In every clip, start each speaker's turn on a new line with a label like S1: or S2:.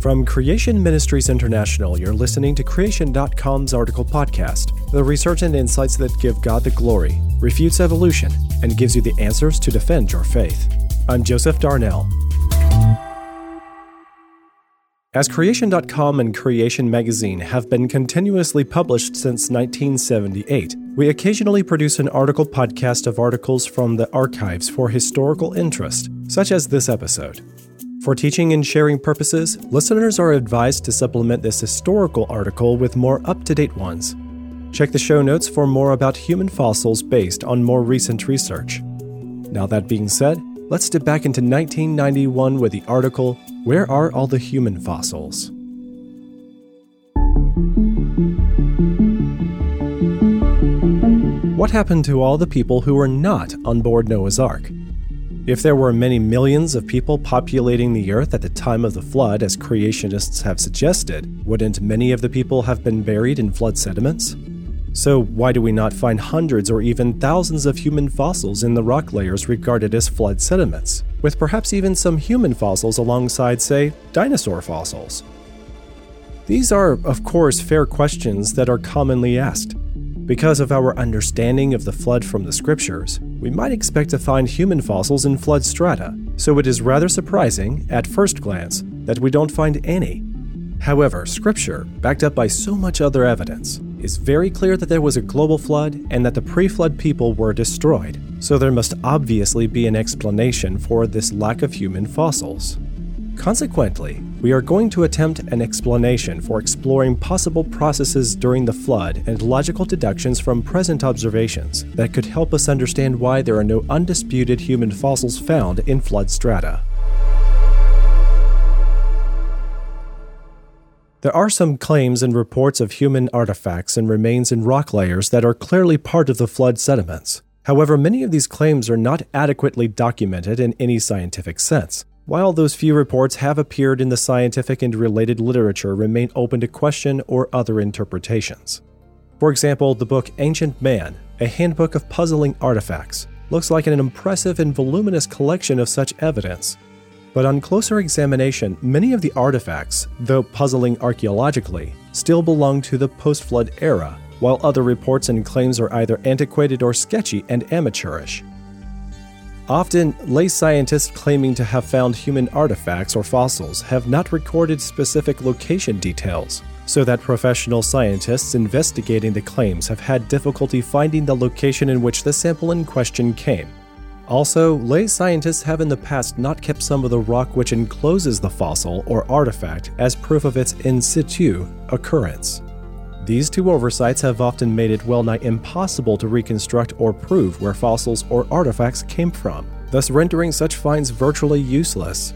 S1: From Creation Ministries International, you're listening to Creation.com's article podcast, the research and insights that give God the glory, refutes evolution, and gives you the answers to defend your faith. I'm Joseph Darnell. As Creation.com and Creation Magazine have been continuously published since 1978, we occasionally produce an article podcast of articles from the archives for historical interest, such as this episode. For teaching and sharing purposes, listeners are advised to supplement this historical article with more up to date ones. Check the show notes for more about human fossils based on more recent research. Now, that being said, let's dip back into 1991 with the article Where Are All the Human Fossils? What happened to all the people who were not on board Noah's Ark? If there were many millions of people populating the earth at the time of the flood, as creationists have suggested, wouldn't many of the people have been buried in flood sediments? So, why do we not find hundreds or even thousands of human fossils in the rock layers regarded as flood sediments, with perhaps even some human fossils alongside, say, dinosaur fossils? These are, of course, fair questions that are commonly asked, because of our understanding of the flood from the scriptures, we might expect to find human fossils in flood strata, so it is rather surprising, at first glance, that we don't find any. However, scripture, backed up by so much other evidence, is very clear that there was a global flood and that the pre flood people were destroyed, so there must obviously be an explanation for this lack of human fossils. Consequently, we are going to attempt an explanation for exploring possible processes during the flood and logical deductions from present observations that could help us understand why there are no undisputed human fossils found in flood strata. There are some claims and reports of human artifacts and remains in rock layers that are clearly part of the flood sediments. However, many of these claims are not adequately documented in any scientific sense. While those few reports have appeared in the scientific and related literature remain open to question or other interpretations. For example, the book Ancient Man, a handbook of puzzling artifacts, looks like an impressive and voluminous collection of such evidence. But on closer examination, many of the artifacts, though puzzling archaeologically, still belong to the post flood era, while other reports and claims are either antiquated or sketchy and amateurish. Often, lay scientists claiming to have found human artifacts or fossils have not recorded specific location details, so that professional scientists investigating the claims have had difficulty finding the location in which the sample in question came. Also, lay scientists have in the past not kept some of the rock which encloses the fossil or artifact as proof of its in situ occurrence. These two oversights have often made it well nigh impossible to reconstruct or prove where fossils or artifacts came from, thus rendering such finds virtually useless.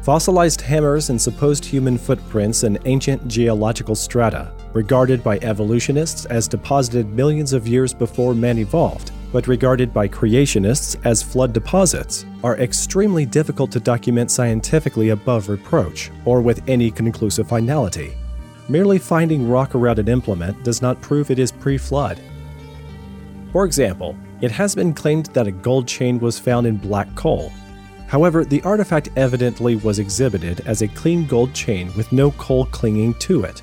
S1: Fossilized hammers and supposed human footprints in ancient geological strata, regarded by evolutionists as deposited millions of years before man evolved, but regarded by creationists as flood deposits, are extremely difficult to document scientifically above reproach, or with any conclusive finality. Merely finding rock around an implement does not prove it is pre flood. For example, it has been claimed that a gold chain was found in black coal. However, the artifact evidently was exhibited as a clean gold chain with no coal clinging to it.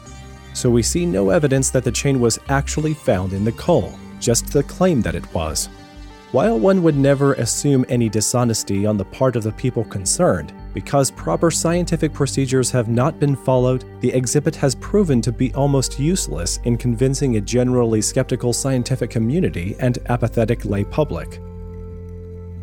S1: So we see no evidence that the chain was actually found in the coal, just the claim that it was. While one would never assume any dishonesty on the part of the people concerned, because proper scientific procedures have not been followed, the exhibit has proven to be almost useless in convincing a generally skeptical scientific community and apathetic lay public.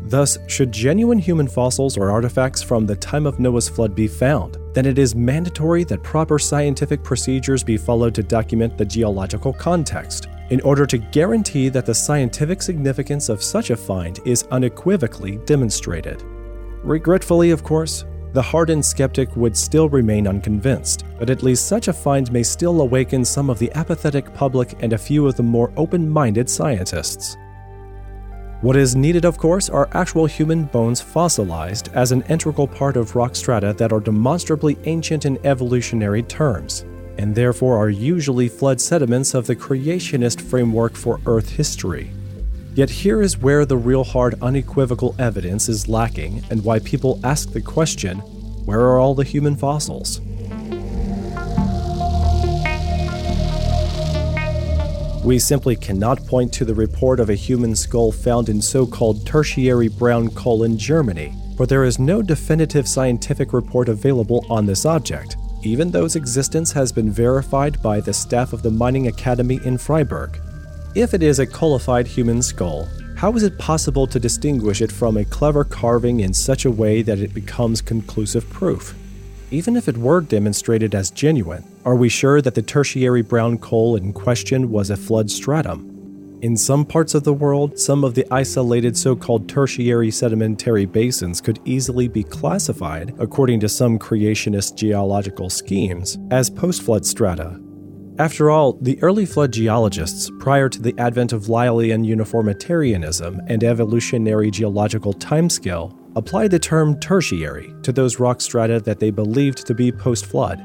S1: Thus, should genuine human fossils or artifacts from the time of Noah's flood be found, then it is mandatory that proper scientific procedures be followed to document the geological context, in order to guarantee that the scientific significance of such a find is unequivocally demonstrated. Regretfully, of course, the hardened skeptic would still remain unconvinced, but at least such a find may still awaken some of the apathetic public and a few of the more open minded scientists. What is needed, of course, are actual human bones fossilized as an integral part of rock strata that are demonstrably ancient in evolutionary terms, and therefore are usually flood sediments of the creationist framework for Earth history. Yet here is where the real hard, unequivocal evidence is lacking, and why people ask the question Where are all the human fossils? We simply cannot point to the report of a human skull found in so called tertiary brown coal in Germany, for there is no definitive scientific report available on this object, even though its existence has been verified by the staff of the Mining Academy in Freiberg. If it is a coalified human skull, how is it possible to distinguish it from a clever carving in such a way that it becomes conclusive proof? Even if it were demonstrated as genuine, are we sure that the tertiary brown coal in question was a flood stratum? In some parts of the world, some of the isolated so called tertiary sedimentary basins could easily be classified, according to some creationist geological schemes, as post flood strata. After all, the early flood geologists, prior to the advent of Lyellian uniformitarianism and evolutionary geological timescale, applied the term tertiary to those rock strata that they believed to be post flood.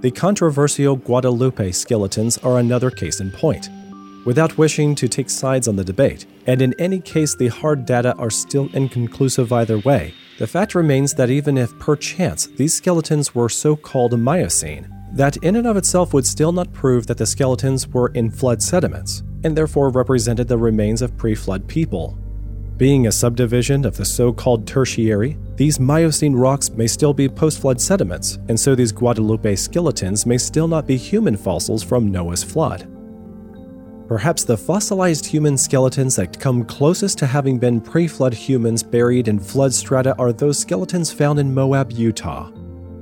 S1: The controversial Guadeloupe skeletons are another case in point. Without wishing to take sides on the debate, and in any case the hard data are still inconclusive either way, the fact remains that even if perchance these skeletons were so called Miocene, that in and of itself would still not prove that the skeletons were in flood sediments, and therefore represented the remains of pre flood people. Being a subdivision of the so called Tertiary, these Miocene rocks may still be post flood sediments, and so these Guadeloupe skeletons may still not be human fossils from Noah's flood. Perhaps the fossilized human skeletons that come closest to having been pre flood humans buried in flood strata are those skeletons found in Moab, Utah.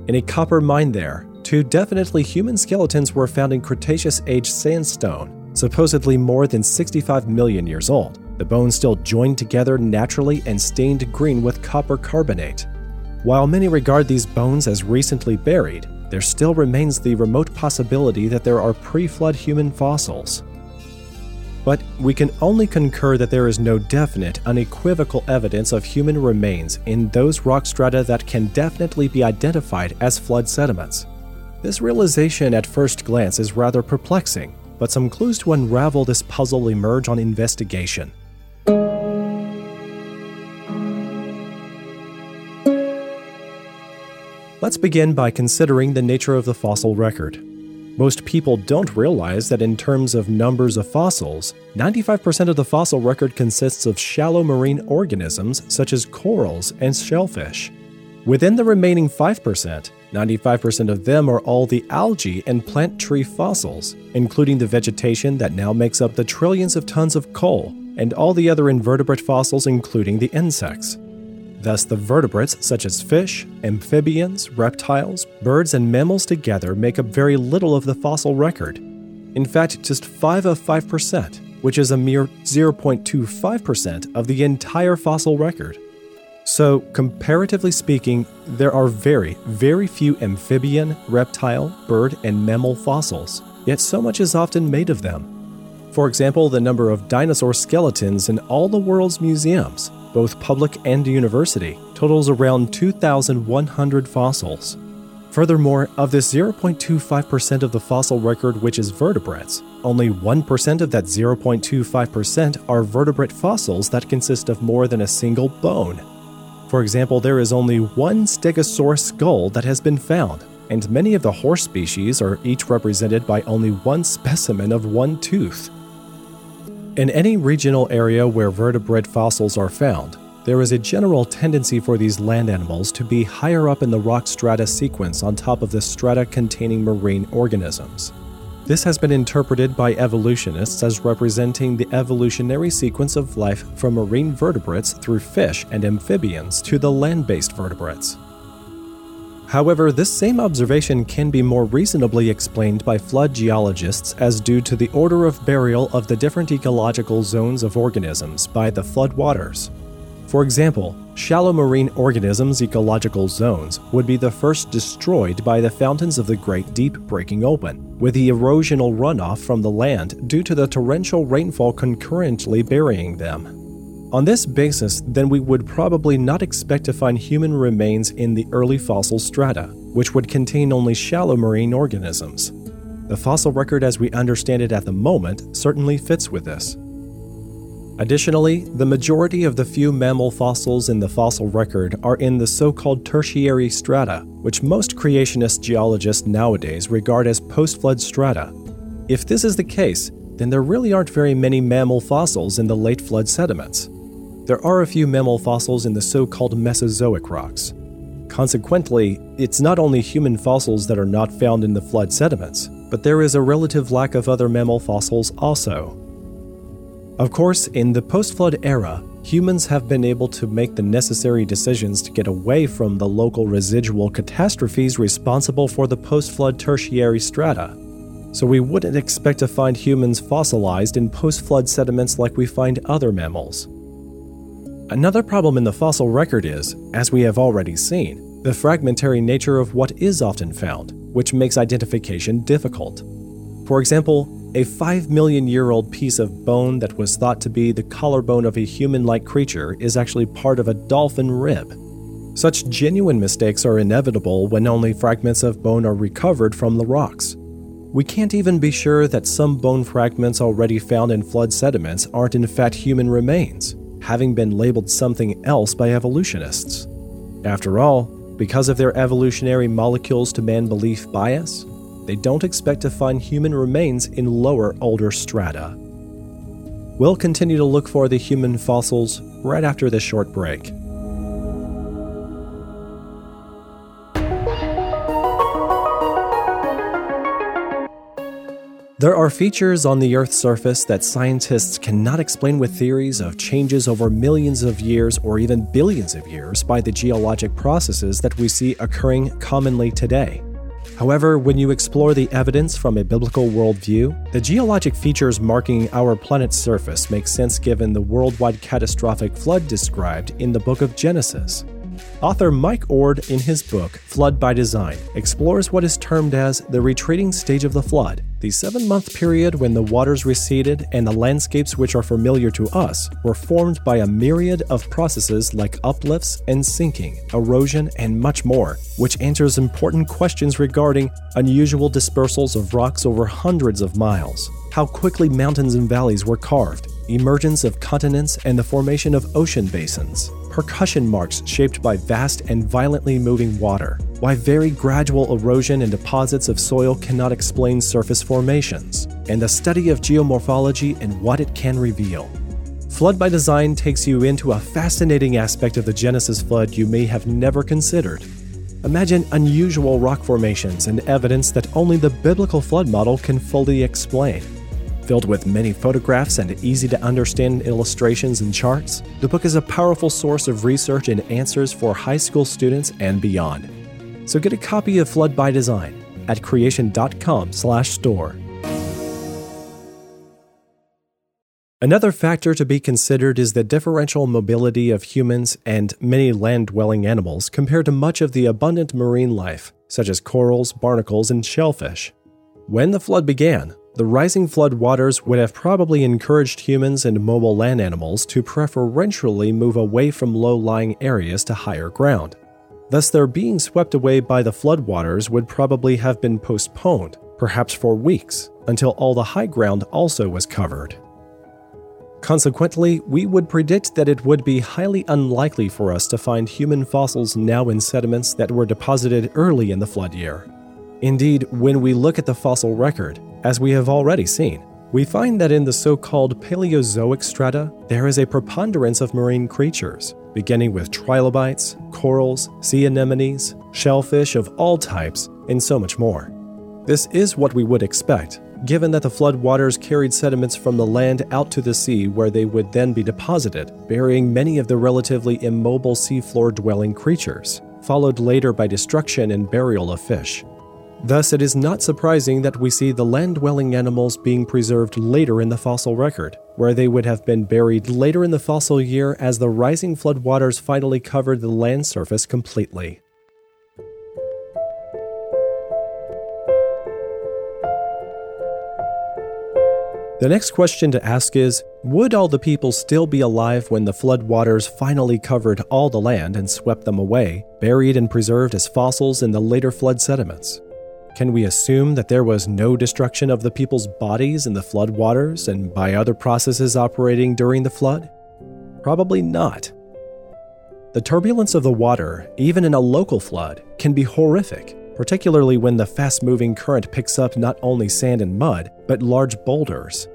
S1: In a copper mine there, two definitely human skeletons were found in Cretaceous age sandstone, supposedly more than 65 million years old the bones still joined together naturally and stained green with copper carbonate. While many regard these bones as recently buried, there still remains the remote possibility that there are pre flood human fossils. But we can only concur that there is no definite, unequivocal evidence of human remains in those rock strata that can definitely be identified as flood sediments. This realization at first glance is rather perplexing, but some clues to unravel this puzzle emerge on investigation. Let's begin by considering the nature of the fossil record. Most people don't realize that in terms of numbers of fossils, 95% of the fossil record consists of shallow marine organisms such as corals and shellfish. Within the remaining 5%, 95% of them are all the algae and plant tree fossils, including the vegetation that now makes up the trillions of tons of coal and all the other invertebrate fossils, including the insects. Thus, the vertebrates, such as fish, amphibians, reptiles, birds, and mammals together make up very little of the fossil record. In fact, just 5 of 5%, which is a mere 0.25% of the entire fossil record. So, comparatively speaking, there are very, very few amphibian, reptile, bird, and mammal fossils, yet so much is often made of them. For example, the number of dinosaur skeletons in all the world's museums, both public and university, totals around 2,100 fossils. Furthermore, of this 0.25% of the fossil record which is vertebrates, only 1% of that 0.25% are vertebrate fossils that consist of more than a single bone. For example, there is only one stegosaurus skull that has been found, and many of the horse species are each represented by only one specimen of one tooth. In any regional area where vertebrate fossils are found, there is a general tendency for these land animals to be higher up in the rock strata sequence on top of the strata containing marine organisms. This has been interpreted by evolutionists as representing the evolutionary sequence of life from marine vertebrates through fish and amphibians to the land based vertebrates. However, this same observation can be more reasonably explained by flood geologists as due to the order of burial of the different ecological zones of organisms by the flood waters. For example, shallow marine organisms' ecological zones would be the first destroyed by the fountains of the Great Deep breaking open, with the erosional runoff from the land due to the torrential rainfall concurrently burying them. On this basis, then we would probably not expect to find human remains in the early fossil strata, which would contain only shallow marine organisms. The fossil record as we understand it at the moment certainly fits with this. Additionally, the majority of the few mammal fossils in the fossil record are in the so called tertiary strata, which most creationist geologists nowadays regard as post flood strata. If this is the case, then there really aren't very many mammal fossils in the late flood sediments. There are a few mammal fossils in the so called Mesozoic rocks. Consequently, it's not only human fossils that are not found in the flood sediments, but there is a relative lack of other mammal fossils also. Of course, in the post flood era, humans have been able to make the necessary decisions to get away from the local residual catastrophes responsible for the post flood tertiary strata. So we wouldn't expect to find humans fossilized in post flood sediments like we find other mammals. Another problem in the fossil record is, as we have already seen, the fragmentary nature of what is often found, which makes identification difficult. For example, a 5 million year old piece of bone that was thought to be the collarbone of a human like creature is actually part of a dolphin rib. Such genuine mistakes are inevitable when only fragments of bone are recovered from the rocks. We can't even be sure that some bone fragments already found in flood sediments aren't in fact human remains, having been labeled something else by evolutionists. After all, because of their evolutionary molecules to man belief bias, they don't expect to find human remains in lower, older strata. We'll continue to look for the human fossils right after this short break. There are features on the Earth's surface that scientists cannot explain with theories of changes over millions of years or even billions of years by the geologic processes that we see occurring commonly today. However, when you explore the evidence from a biblical worldview, the geologic features marking our planet's surface make sense given the worldwide catastrophic flood described in the book of Genesis. Author Mike Oard, in his book Flood by Design, explores what is termed as the retreating stage of the flood, the seven month period when the waters receded and the landscapes which are familiar to us were formed by a myriad of processes like uplifts and sinking, erosion, and much more, which answers important questions regarding unusual dispersals of rocks over hundreds of miles, how quickly mountains and valleys were carved, emergence of continents, and the formation of ocean basins, percussion marks shaped by vast and violently moving water, why very gradual erosion and deposits of soil cannot explain surface formations, and the study of geomorphology and what it can reveal. Flood by Design takes you into a fascinating aspect of the Genesis flood you may have never considered. Imagine unusual rock formations and evidence that only the biblical flood model can fully explain. Filled with many photographs and easy to understand illustrations and charts, the book is a powerful source of research and answers for high school students and beyond. So get a copy of Flood by Design at creation.com/store. Another factor to be considered is the differential mobility of humans and many land dwelling animals compared to much of the abundant marine life, such as corals, barnacles, and shellfish. When the flood began, the rising flood waters would have probably encouraged humans and mobile land animals to preferentially move away from low lying areas to higher ground. Thus, their being swept away by the floodwaters would probably have been postponed, perhaps for weeks, until all the high ground also was covered. Consequently, we would predict that it would be highly unlikely for us to find human fossils now in sediments that were deposited early in the flood year. Indeed, when we look at the fossil record, as we have already seen, we find that in the so called Paleozoic strata, there is a preponderance of marine creatures, beginning with trilobites, corals, sea anemones, shellfish of all types, and so much more. This is what we would expect, given that the flood waters carried sediments from the land out to the sea where they would then be deposited, burying many of the relatively immobile seafloor dwelling creatures, followed later by destruction and burial of fish. Thus, it is not surprising that we see the land dwelling animals being preserved later in the fossil record, where they would have been buried later in the fossil year as the rising floodwaters finally covered the land surface completely. The next question to ask is Would all the people still be alive when the floodwaters finally covered all the land and swept them away, buried and preserved as fossils in the later flood sediments? Can we assume that there was no destruction of the people's bodies in the flood waters and by other processes operating during the flood? Probably not. The turbulence of the water, even in a local flood, can be horrific, particularly when the fast moving current picks up not only sand and mud, but large boulders.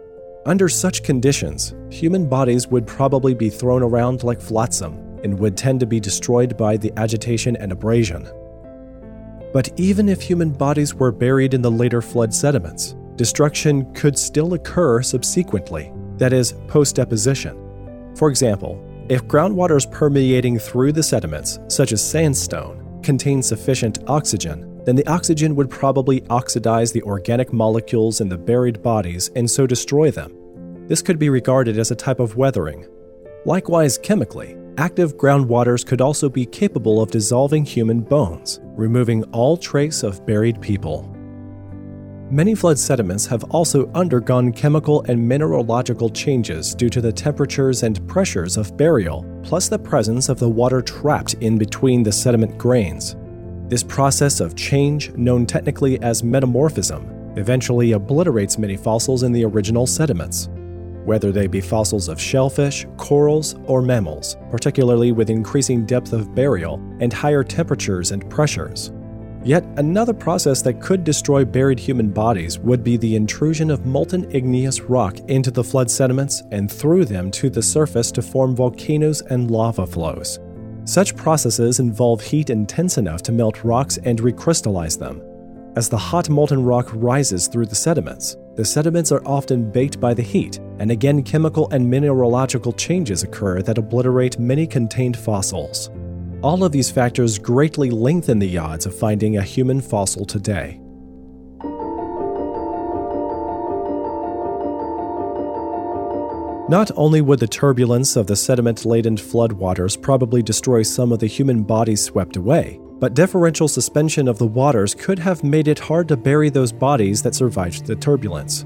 S1: Under such conditions, human bodies would probably be thrown around like flotsam and would tend to be destroyed by the agitation and abrasion. But even if human bodies were buried in the later flood sediments, destruction could still occur subsequently, that is, post deposition. For example, if groundwaters permeating through the sediments, such as sandstone, contain sufficient oxygen, then the oxygen would probably oxidize the organic molecules in the buried bodies and so destroy them. This could be regarded as a type of weathering. Likewise, chemically, active groundwaters could also be capable of dissolving human bones, removing all trace of buried people. Many flood sediments have also undergone chemical and mineralogical changes due to the temperatures and pressures of burial, plus the presence of the water trapped in between the sediment grains. This process of change, known technically as metamorphism, eventually obliterates many fossils in the original sediments whether they be fossils of shellfish, corals, or mammals, particularly with increasing depth of burial and higher temperatures and pressures. Yet another process that could destroy buried human bodies would be the intrusion of molten igneous rock into the flood sediments and through them to the surface to form volcanoes and lava flows. Such processes involve heat intense enough to melt rocks and recrystallize them. As the hot molten rock rises through the sediments, the sediments are often baked by the heat, and again, chemical and mineralogical changes occur that obliterate many contained fossils. All of these factors greatly lengthen the odds of finding a human fossil today. Not only would the turbulence of the sediment laden floodwaters probably destroy some of the human bodies swept away, but differential suspension of the waters could have made it hard to bury those bodies that survived the turbulence.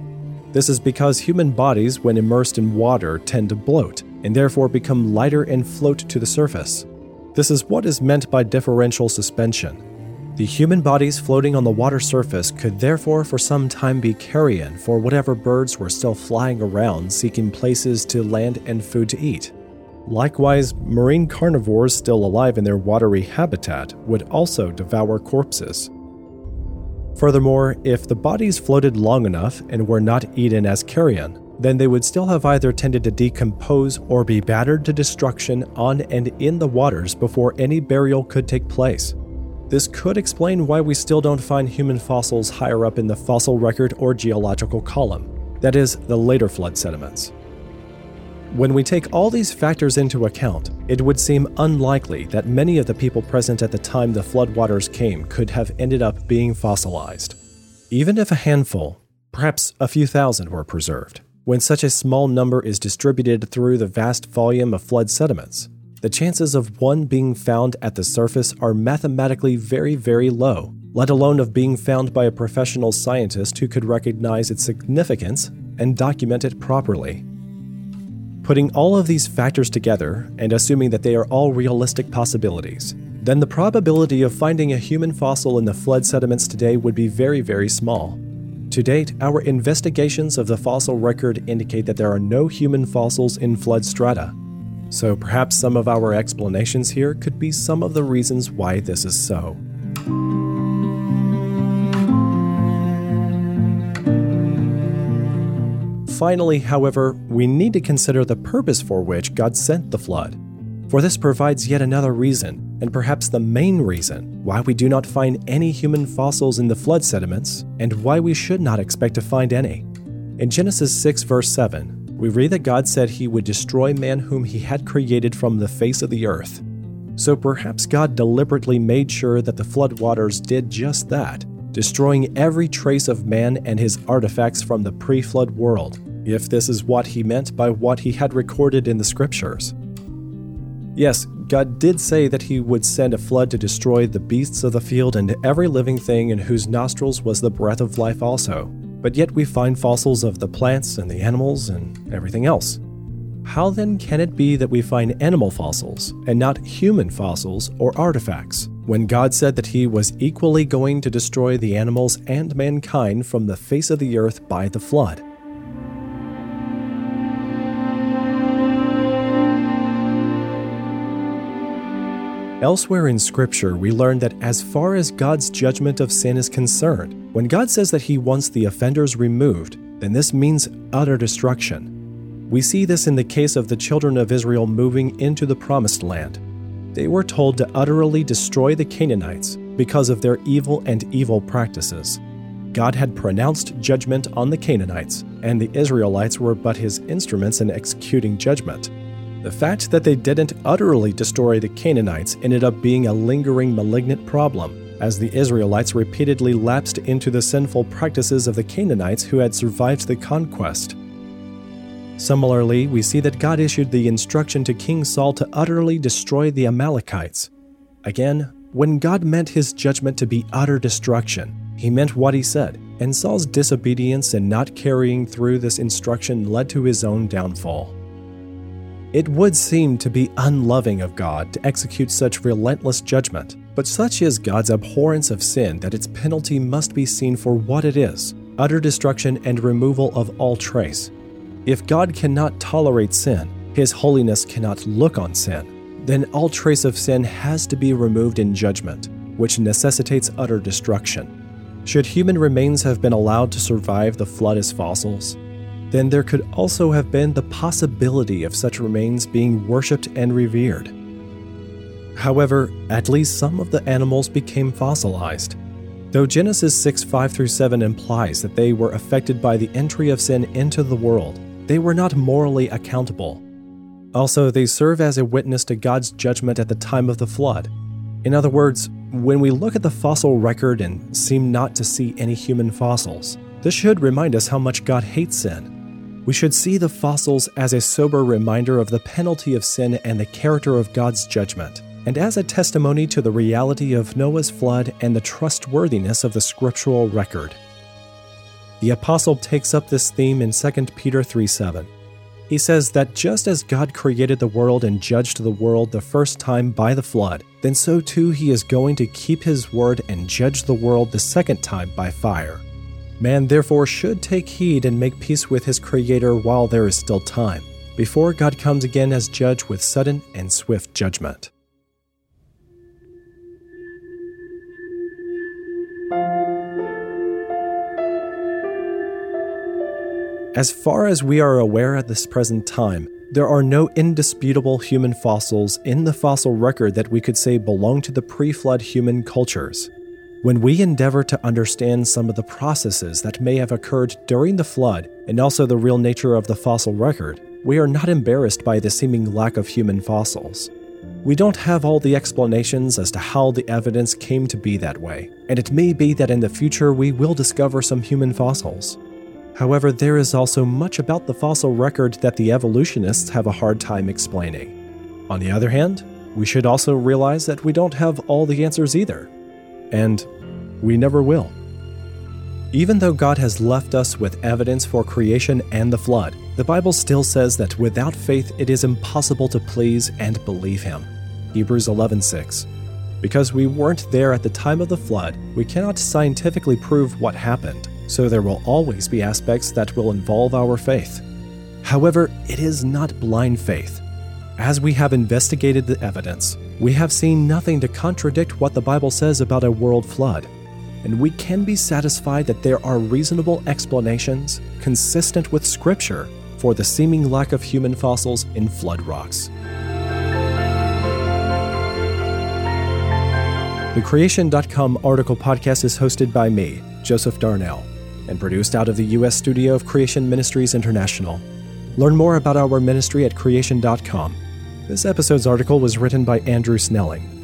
S1: This is because human bodies, when immersed in water, tend to bloat, and therefore become lighter and float to the surface. This is what is meant by differential suspension. The human bodies floating on the water surface could therefore for some time be carrion for whatever birds were still flying around seeking places to land and food to eat. Likewise, marine carnivores still alive in their watery habitat would also devour corpses. Furthermore, if the bodies floated long enough and were not eaten as carrion, then they would still have either tended to decompose or be battered to destruction on and in the waters before any burial could take place. This could explain why we still don't find human fossils higher up in the fossil record or geological column, that is, the later flood sediments. When we take all these factors into account, it would seem unlikely that many of the people present at the time the floodwaters came could have ended up being fossilized. Even if a handful, perhaps a few thousand, were preserved, when such a small number is distributed through the vast volume of flood sediments, the chances of one being found at the surface are mathematically very, very low, let alone of being found by a professional scientist who could recognize its significance and document it properly. Putting all of these factors together and assuming that they are all realistic possibilities, then the probability of finding a human fossil in the flood sediments today would be very, very small. To date, our investigations of the fossil record indicate that there are no human fossils in flood strata. So perhaps some of our explanations here could be some of the reasons why this is so. Finally, however, we need to consider the purpose for which God sent the flood. For this provides yet another reason, and perhaps the main reason, why we do not find any human fossils in the flood sediments, and why we should not expect to find any. In Genesis 6, verse 7, we read that God said he would destroy man whom he had created from the face of the earth. So perhaps God deliberately made sure that the flood waters did just that, destroying every trace of man and his artifacts from the pre flood world, if this is what he meant by what he had recorded in the scriptures. Yes, God did say that he would send a flood to destroy the beasts of the field and every living thing in whose nostrils was the breath of life also, but yet we find fossils of the plants and the animals and everything else. How then can it be that we find animal fossils and not human fossils or artifacts? when God said that he was equally going to destroy the animals and mankind from the face of the earth by the flood. Elsewhere in Scripture, we learn that as far as God's judgment of sin is concerned, when God says that He wants the offenders removed, then this means utter destruction. We see this in the case of the children of Israel moving into the Promised Land. They were told to utterly destroy the Canaanites because of their evil and evil practices. God had pronounced judgment on the Canaanites, and the Israelites were but His instruments in executing judgment. The fact that they didn't utterly destroy the Canaanites ended up being a lingering malignant problem, as the Israelites repeatedly lapsed into the sinful practices of the Canaanites who had survived the conquest. Similarly, we see that God issued the instruction to King Saul to utterly destroy the Amalekites. Again, when God meant his judgment to be utter destruction, he meant what he said, and Saul's disobedience in not carrying through this instruction led to his own downfall. It would seem to be unloving of God to execute such relentless judgment, but such is God's abhorrence of sin that its penalty must be seen for what it is utter destruction and removal of all trace. If God cannot tolerate sin, His holiness cannot look on sin, then all trace of sin has to be removed in judgment, which necessitates utter destruction. Should human remains have been allowed to survive the flood as fossils, then there could also have been the possibility of such remains being worshipped and revered. However, at least some of the animals became fossilized. Though Genesis 6 5 through 7 implies that they were affected by the entry of sin into the world, they were not morally accountable. Also, they serve as a witness to God's judgment at the time of the flood. In other words, when we look at the fossil record and seem not to see any human fossils, this should remind us how much God hates sin we should see the fossils as a sober reminder of the penalty of sin and the character of God's judgment, and as a testimony to the reality of Noah's flood and the trustworthiness of the scriptural record. The apostle takes up this theme in 2 Peter 3:7. He says that just as God created the world and judged the world the first time by the flood, then so too he is going to keep his word and judge the world the second time by fire. Man therefore should take heed and make peace with his Creator while there is still time, before God comes again as judge with sudden and swift judgment. As far as we are aware at this present time, there are no indisputable human fossils in the fossil record that we could say belong to the pre flood human cultures. When we endeavor to understand some of the processes that may have occurred during the flood and also the real nature of the fossil record, we are not embarrassed by the seeming lack of human fossils. We don't have all the explanations as to how the evidence came to be that way, and it may be that in the future we will discover some human fossils. However, there is also much about the fossil record that the evolutionists have a hard time explaining. On the other hand, we should also realize that we don't have all the answers either. And we never will. Even though God has left us with evidence for creation and the flood, the Bible still says that without faith it is impossible to please and believe him. Hebrews 11:6. Because we weren't there at the time of the flood, we cannot scientifically prove what happened, so there will always be aspects that will involve our faith. However, it is not blind faith. As we have investigated the evidence, we have seen nothing to contradict what the Bible says about a world flood and we can be satisfied that there are reasonable explanations consistent with Scripture for the seeming lack of human fossils in flood rocks. The Creation.com article podcast is hosted by me, Joseph Darnell, and produced out of the U.S. studio of Creation Ministries International. Learn more about our ministry at Creation.com. This episode's article was written by Andrew Snelling.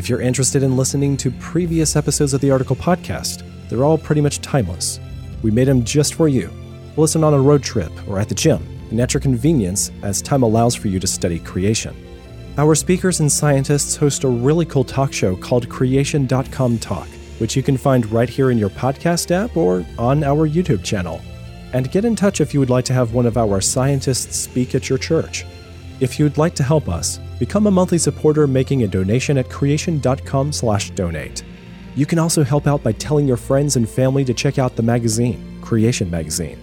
S1: If you're interested in listening to previous episodes of the Article Podcast, they're all pretty much timeless. We made them just for you. Listen on a road trip or at the gym, and at your convenience as time allows for you to study creation. Our speakers and scientists host a really cool talk show called Creation.com Talk, which you can find right here in your podcast app or on our YouTube channel. And get in touch if you would like to have one of our scientists speak at your church. If you'd like to help us, become a monthly supporter making a donation at creation.com/donate. You can also help out by telling your friends and family to check out the magazine, Creation Magazine.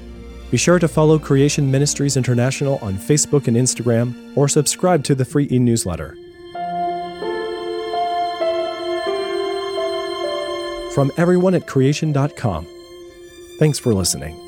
S1: Be sure to follow Creation Ministries International on Facebook and Instagram or subscribe to the free e-newsletter. From everyone at creation.com, thanks for listening.